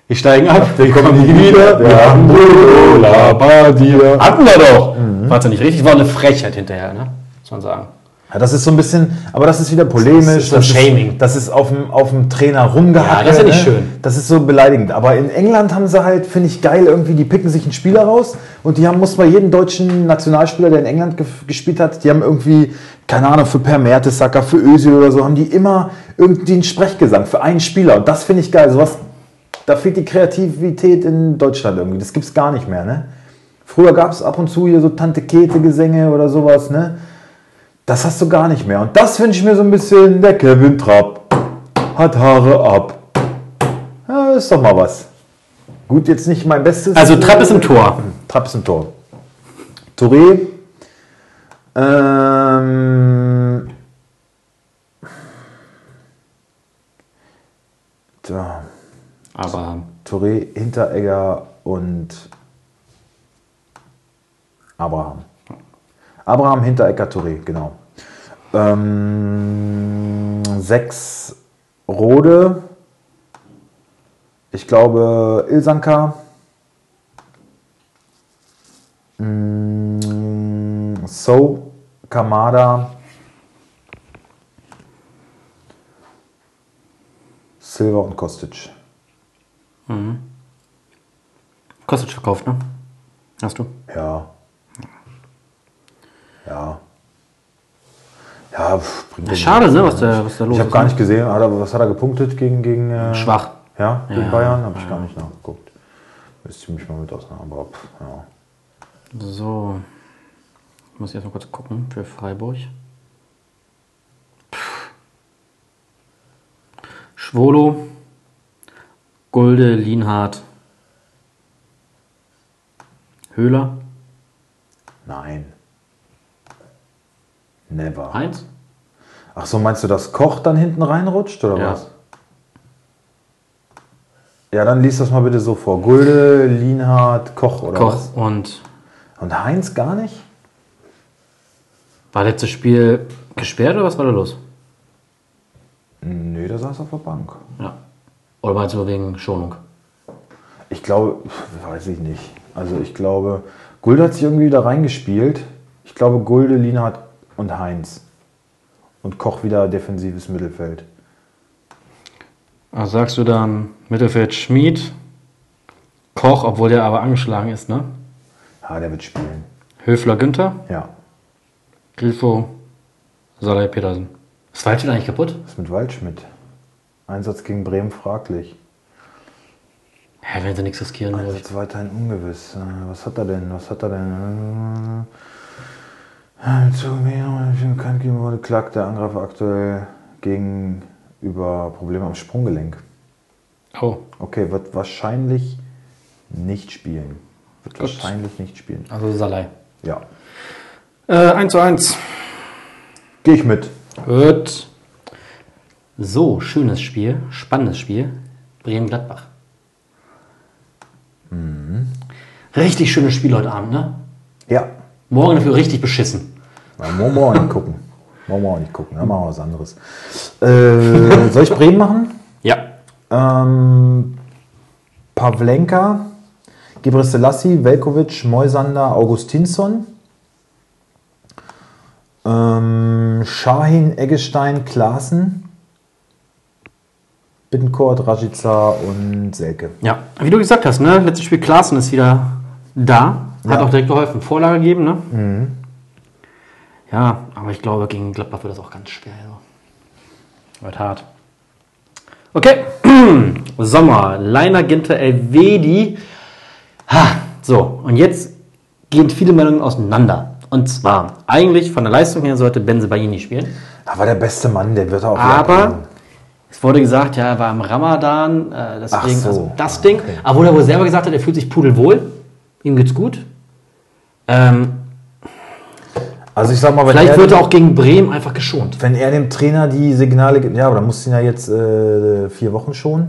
wir steigen ab, wir kommen nie wieder. Wir haben Bruno Labadia. Hatten wir doch. Mhm. War es ja nicht richtig? War eine Frechheit hinterher, ne? Muss man sagen. Ja, das ist so ein bisschen, aber das ist wieder polemisch. Das ist so Shaming. Das ist auf dem, auf dem Trainer rumgehackt. Ja, das ist ja nicht schön. Das ist so beleidigend. Aber in England haben sie halt, finde ich geil, irgendwie, die picken sich einen Spieler raus und die haben, muss bei jedem deutschen Nationalspieler, der in England ge gespielt hat, die haben irgendwie, keine Ahnung, für Per Mertesacker, für Özil oder so, haben die immer irgendwie einen Sprechgesang für einen Spieler. Und das finde ich geil. Sowas, da fehlt die Kreativität in Deutschland irgendwie. Das gibt es gar nicht mehr, ne? Früher gab es ab und zu hier so Tante Kete-Gesänge oder sowas, ne? Das hast du gar nicht mehr. Und das wünsche ich mir so ein bisschen. Der Kevin Trapp hat Haare ab. Ja, ist doch mal was. Gut, jetzt nicht mein Bestes. Also Trapp ist im Tor. Trapp ist im Tor. Touré. Ähm, tja, Aber Touré, Hinteregger und Abraham. Abraham, Hinteregger, Touré, genau. Ähm, sechs Rode. Ich glaube Ilsanka. Mm, So, Kamada. Silva und Kostic. Kostic verkauft, ne? Hast du? Ja. Ja. Ja, bringt mir Schade, ne, was da, was da los Ich habe ist. gar ne? nicht gesehen, hat er, was hat er gepunktet gegen. gegen äh, Schwach. Ja, gegen Ja, Bayern? Habe ich gar nicht nachgeguckt. Müsste ich mich mal mit ausnehmen, aber pff, ja. So. Muss ich erstmal kurz gucken für Freiburg. Schwolo, Gulde, Lienhardt, Höhler, Nein. Never. Heinz. Ach so, meinst du, dass Koch dann hinten reinrutscht oder Ja. was? Ja, dann liest das mal bitte so vor. Gulde, Lienhardt, Koch oder was? Koch und Und Heinz gar nicht? war letztes Spiel gesperrt oder was war da los? Nö, der saß auf der Bank. Ja. Oder meinst du nur wegen Schonung? Ich glaube, weiß ich nicht. Also ich glaube, Gulde hat sich irgendwie da reingespielt. Ich glaube, Gulde, Lienhardt und Heinz. Und Koch wieder defensives Mittelfeld. Also sagst du dann Mittelfeld Schmied, Koch, obwohl der aber angeschlagen ist, ne? Ja, der wird spielen. Höfler Günther, Ja. Grifo, Salai Petersen. Ist Waldschmidt eigentlich kaputt? Was ist mit Waldschmidt? Einsatz gegen Bremen fraglich. Ja, wenn sie nichts riskieren. Einsatz weiterhin ungewiss. Äh, Was hat er denn? Was hat er denn? Äh, Zu mir bekannt gegeben wurde, klagt der Angreifer aktuell gegen über Probleme am Sprunggelenk. Oh, Okay, wird wahrscheinlich nicht spielen. Wird Gut. wahrscheinlich nicht spielen. also Salai. Ja. Äh, 1 zu 1. Gehe ich mit. Gut. So, schönes Spiel, spannendes Spiel. Bremen-Gladbach. Richtig schönes Spiel heute Abend, ne? Ja. Morgen dafür richtig beschissen. Na, wir auch nicht gucken. Wir auch nicht gucken. Dann machen wir was anderes. Äh, soll ich Bremen machen? Ja. Ähm, Pavlenka, Gebre Selassie, Velkovic, Moisander, Augustinsson. Ähm, Shahin, Eggestein, Klaassen. Bittencourt, Rajica und Selke. Ja, wie du gesagt hast, ne? Letztes Spiel Klaassen ist wieder da. Hat Ja. auch direkt geholfen. Vorlage gegeben, ne? Ja, aber ich glaube, gegen Gladbach wird das auch ganz schwer. Also. Wird hart. Okay. Sommer, Leiner, Ginter, Elvedi. Ha, so, und jetzt gehen viele Meinungen auseinander. Und zwar, eigentlich von der Leistung her sollte Benze Baini spielen. Aber der beste Mann, der wird auch Aber es wurde gesagt, ja, er war im Ramadan, äh, deswegen, Ach so. also das Ding. Obwohl er wohl selber gesagt hat, er fühlt sich pudelwohl, ihm geht's gut. Ähm, Also ich sag mal, wenn vielleicht er, wird er auch gegen Bremen einfach geschont. wenn er dem Trainer die Signale gibt, ja, aber dann muss ihn ja jetzt äh, vier Wochen schon,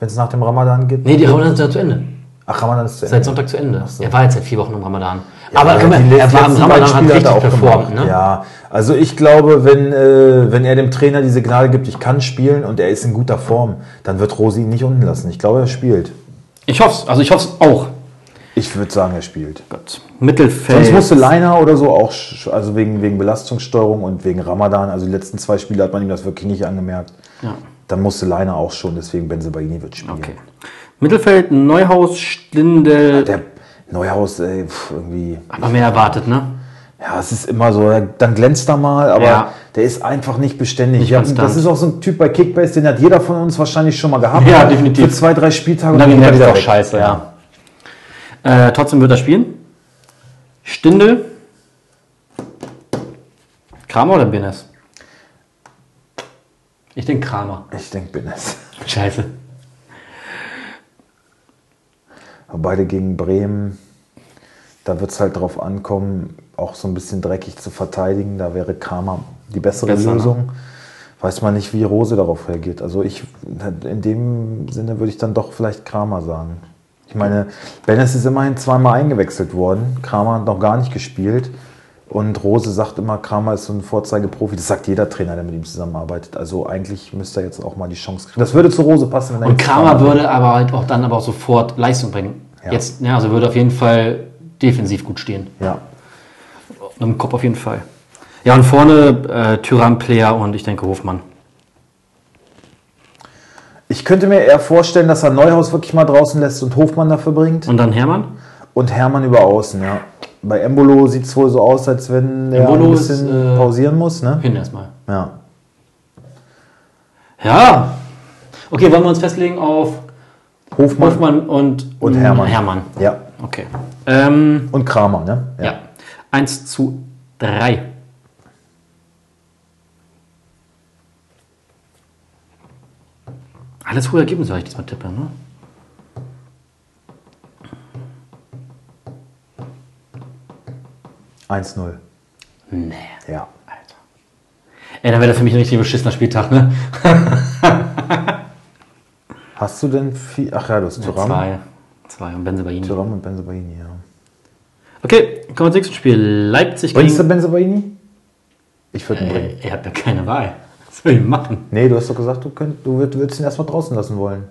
wenn es nach dem Ramadan geht. Nee, die Ramadan ist ja zu Ende. Ach, Ramadan ist zu Seit Ende. Sonntag zu Ende. so. Er war jetzt seit vier Wochen im Ramadan. Ja, aber guck mal, die er war im Ramadan, hat richtig er auch performt. Ne? Ja, also ich glaube, wenn, äh, wenn er dem Trainer die Signale gibt, ich kann spielen und er ist in guter Form, dann wird Rosi ihn nicht unten lassen. Ich glaube, er spielt. Ich hoffe es, also ich hoffe es auch. Ich würde sagen, er spielt. Gott. Mittelfeld. Sonst musste Leiner oder so auch, also wegen, wegen Belastungssteuerung und wegen Ramadan, also die letzten zwei Spiele hat man ihm das wirklich nicht angemerkt. Ja. Dann musste Leiner auch schon, deswegen Benzebaini wird spielen. Okay. Mittelfeld, Neuhaus, Stindel. Der Neuhaus, ey, pf, irgendwie. aber mehr erwartet, ne? Ja, es ist immer so, dann glänzt er mal, aber Ja. der ist einfach nicht beständig. Nicht konstant. das ist auch so ein Typ bei Kickbase, den hat jeder von uns wahrscheinlich schon mal gehabt. Ja, definitiv. Für zwei, drei Spieltage Und dann geht er merkt er auch scheiße, ja. Äh, trotzdem wird er spielen. Stindel. Kramer oder Benes? Ich denke Kramer. Ich denke, bin es. Scheiße. Beide gegen Bremen. Da wird es halt drauf ankommen, auch so ein bisschen dreckig zu verteidigen. Da wäre Kramer die bessere Besser, ne? Lösung. Weiß man nicht, wie Rose darauf reagiert. Also ich, in dem Sinne würde ich dann doch vielleicht Kramer sagen. Ich meine, Bennis ist immerhin zweimal eingewechselt worden. Kramer hat noch gar nicht gespielt. Und Rose sagt immer, Kramer ist so ein Vorzeigeprofi. Das sagt jeder Trainer, der mit ihm zusammenarbeitet. Also eigentlich müsste er jetzt auch mal die Chance kriegen. Das würde zu Rose passen. Wenn er Und jetzt Kramer würde aber halt auch dann aber auch sofort Leistung bringen. Ja. Jetzt, ja, also würde auf jeden Fall defensiv gut stehen. Ja, Im Kopf auf jeden Fall. Ja, und vorne äh, Tyram, Player und ich denke Hofmann. Ich könnte mir eher vorstellen, dass er Neuhaus wirklich mal draußen lässt und Hofmann dafür bringt. Und dann Hermann? Und Hermann über außen, ja. Bei Embolo sieht es wohl so aus, als wenn er Embolo ein ist, bisschen äh, pausieren muss, ne? Hin erstmal. Ja. Ja. Okay, wollen wir uns festlegen auf Hofmann, Hofmann und, und Hermann. Hermann. Ja. Okay. Ähm, Und Kramer, ne? ja. 1 zu 3. Alles hohe Ergebnisse, weil ich diesmal tippe, ne? Ja. 1-0. Nee. Ja. Alter. Ey, dann wäre das für mich ein richtig beschissener Spieltag, ne? Hast du denn viel. Ach ja, du hast Thuram. Zwei. Zwei und Benzebaini. Thuram und Benzebaini, ja. Okay, kommen wir zum nächsten Spiel. Leipzig Bringst du gegen... Benzebaini? Ich würde ihn bringen. Äh, ihr habt ja keine Wahl. Soll ich machen? Nee, du hast doch gesagt, du, könnt, du würd- würdest ihn erstmal draußen lassen wollen.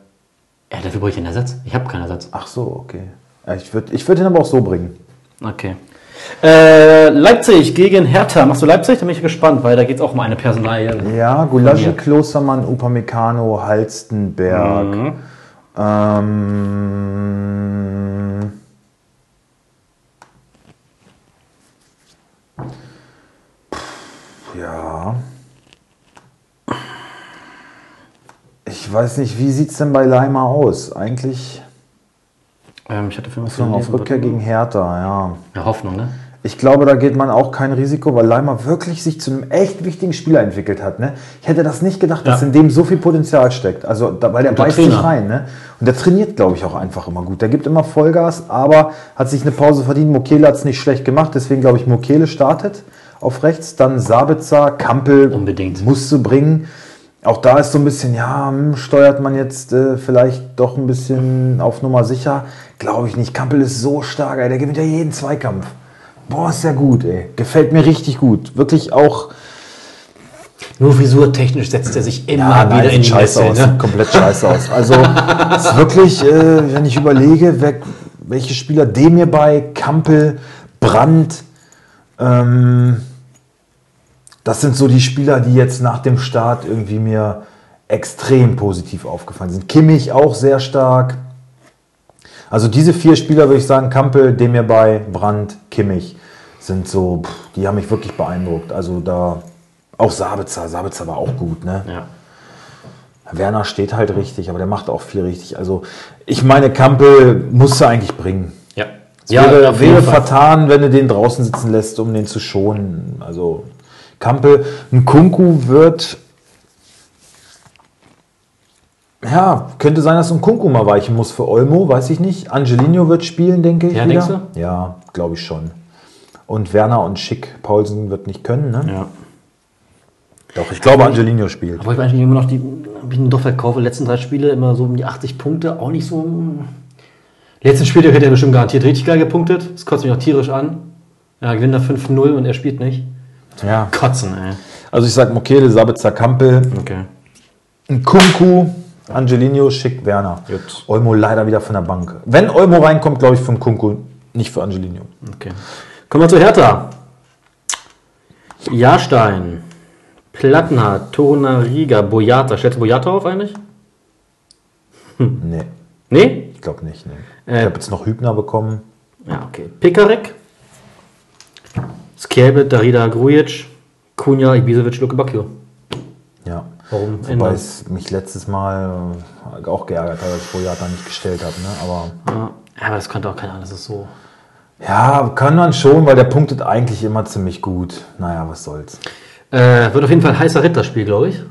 Ja, dafür brauche ich einen Ersatz. Ich habe keinen Ersatz. Ach so, okay. Ja, ich würde ich würd ihn aber auch so bringen. Okay. Äh, Leipzig gegen Hertha. Machst du Leipzig? Da bin ich gespannt, weil da geht es auch um eine Personalie. Ja, Gulagi, mir. Klostermann, Upamecano, Halstenberg. Mhm. Ähm, Pff, ja. Ich weiß nicht, wie sieht es denn bei Leimer aus? Eigentlich Ähm, ich hatte für mich Hoffnung auf Rückkehr gegen Hertha, ja. Ja, Hoffnung, ne? Ich glaube, da geht man auch kein Risiko, weil Leimer wirklich sich zu einem echt wichtigen Spieler entwickelt hat. Ne? Ich hätte das nicht gedacht, dass Ja. in dem so viel Potenzial steckt. Also, da, weil der Guter beißt sich Trainer. rein. Ne? Und der trainiert, glaube ich, auch einfach immer gut. Der gibt immer Vollgas, aber hat sich eine Pause verdient. Mokele hat es nicht schlecht gemacht, deswegen glaube ich, Mokele startet auf rechts. Dann Sabitzer, Kampel Unbedingt. musst du bringen. Auch da ist so ein bisschen, ja, hm, steuert man jetzt äh, vielleicht doch ein bisschen auf Nummer sicher. Glaube ich nicht. Kampel ist so stark, ey. der gewinnt ja jeden Zweikampf. Boah, ist ja gut, ey. Gefällt mir richtig gut. Wirklich auch. Nur frisurtechnisch setzt er sich immer Ja, nein, wieder in die scheiße Messe. aus. Ne? Komplett scheiße aus. Also, ist wirklich, äh, wenn ich überlege, wer, welche Spieler Demir bei, Kampel, Brandt, ähm, das sind so die Spieler, die jetzt nach dem Start irgendwie mir extrem positiv aufgefallen sind. Kimmich auch sehr stark. Also diese vier Spieler würde ich sagen, Kampel, Demir bei, Brandt, Kimmich sind so, pff, die haben mich wirklich beeindruckt. Also da auch Sabitzer, Sabitzer war auch gut, ne? Ja. Werner steht halt richtig, aber der macht auch viel richtig. Also ich meine, Kampel musst du eigentlich bringen. Ja. Es wäre, jeden wäre Fall. vertan, wenn du den draußen sitzen lässt, um den zu schonen. Also Kampel, ein Kunku wird. Ja, könnte sein, dass ein Kunku mal weichen muss für Olmo, weiß ich nicht. Angelino wird spielen, denke ich. Ja, wieder. denkst Ja, glaube ich schon. Und Werner und Schick, Paulsen wird nicht können, ne? Ja. Doch, ich glaube, Angelino spielt. Aber ich meine immer noch die, hab ich doch verkauft, die letzten drei Spiele immer so um die 80 Punkte, auch nicht so. mm. Letzten Spiel hätte er bestimmt garantiert richtig geil gepunktet. Das kotzt mich auch tierisch an. Ja, gewinnt er 5-0 und er spielt nicht. Ja. Kotzen, ey. Also ich sage Mokele, Sabitzer, Kampel, Okay. Ein Kunku, Angelino, Schick, Werner. Gut. Olmo leider wieder von der Bank. Wenn Olmo reinkommt, glaube ich für einen Kunku, nicht für Angelino. Okay. Kommen wir zu Hertha. Jahrstein, Plattenhardt, Torunariga, Boyata. Stellst du Boyata auf eigentlich? Nee, Nee? ich glaube nicht. Nee. Äh, ich habe jetzt noch Hübner bekommen. Ja, okay. Pikarek, Skelbe, Darida Grujic, Kunja, Ibisevic, Luke Bacchio. Ja. Warum Wobei es mich letztes Mal äh, auch geärgert hat, dass ich Boyata nicht gestellt habe. Ne? Aber Ja, aber das könnte auch keiner das ist so. ja, kann man schon, weil der punktet eigentlich immer ziemlich gut. Naja, was soll's. Äh, wird auf jeden Fall ein heißer Ritterspiel, glaube ich.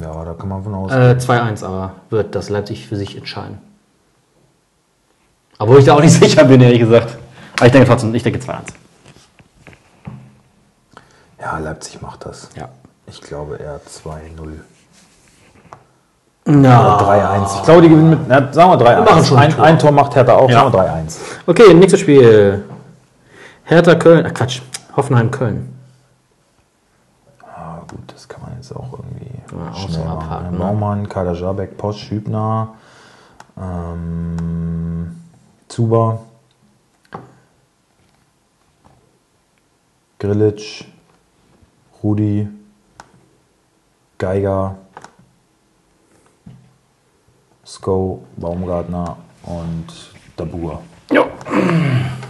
Ja, da kann man von aus. Äh, 2-1 aber wird das Leipzig für sich entscheiden. Obwohl ich da auch nicht sicher bin, ehrlich gesagt. Aber ich denke trotzdem, ich denke 2-1. Ja, Leipzig macht das. Ja. Ich glaube eher 2-0. Ja. 3-1. Ich glaube, die gewinnen mit, na, sagen wir 3-1. Wir machen schon ein ein, Tor. ein Tor macht Hertha auch, Ja. sagen wir 3-1. Okay, nächstes Spiel. Hertha Köln. Ach Quatsch. Hoffenheim Köln. Ah, gut, das kann man jetzt auch irgendwie auch schnell so machen. abhaken, ne? ne? Baumann, Kader Jabek, Posch, Hübner, ähm, Zuba, Grilic, Rudi, Geiger, Sko, Baumgartner und Dabur. Jo.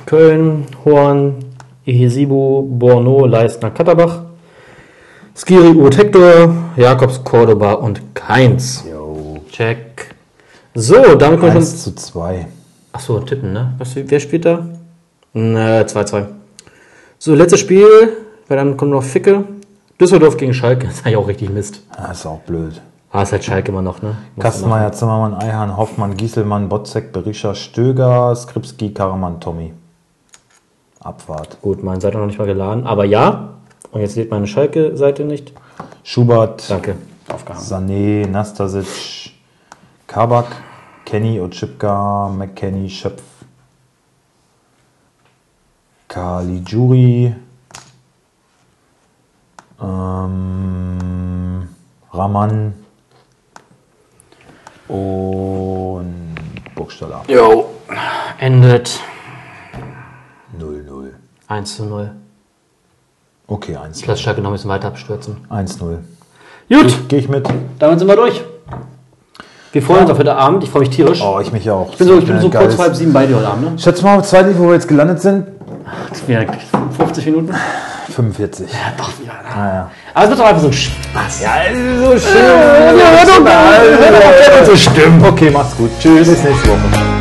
Köln, Horn, Ehesibu, Borno, Leistner, Katterbach. Skiri, Uth, Hector, Jakobs, Cordoba und Keins. Jo. Check. So, damit kommen wir 1 schon. zu 2. Achso, tippen, ne? Was, wer spielt da? Ne, 2-2. So, letztes Spiel. Weil dann kommt noch Ficke. Düsseldorf gegen Schalke. Das ist eigentlich auch richtig Mist. Das ist auch blöd. Ah, ist halt Schalke immer noch, ne? Kastenmeier, Zimmermann, Eihahn, Hoffmann, Gieselmann, Botzek, Berischer, Stöger, Skripski, Karaman, Tommy. Abfahrt. Gut, meine Seite noch nicht mal geladen. Aber ja. Und jetzt lädt meine Schalke-Seite nicht. Schubert, Danke. Aufgehangen. Sané, Nastasic, Kabak, Kenny, Otschipka, McKenny, Schöpf, Caligiuri, ähm, Raman und Burgstaller. Jo. Endet 0-0. 1 zu 0. Okay, Ich 1-0. lasse Schalke noch ein bisschen weiter abstürzen. 1-0. Gut, Gehe ich mit. damit sind wir durch. Wir freuen uns auf heute Abend. Ich freue mich tierisch. Oh, ich mich auch. Ich bin so, ich bin so kurz vor halb sieben bei dir heute Abend, ne? Schätz mal, zweite, wo wir jetzt gelandet sind. Ja, 50 Minuten. 45. Ja, doch wieder. Ne? Naja. Aber es wird doch einfach so ein Spaß. Ja, so schön. ja, hör doch mal, hör doch mal, so stimmt. Okay, macht's gut. Tschüss. Bis nächste Woche.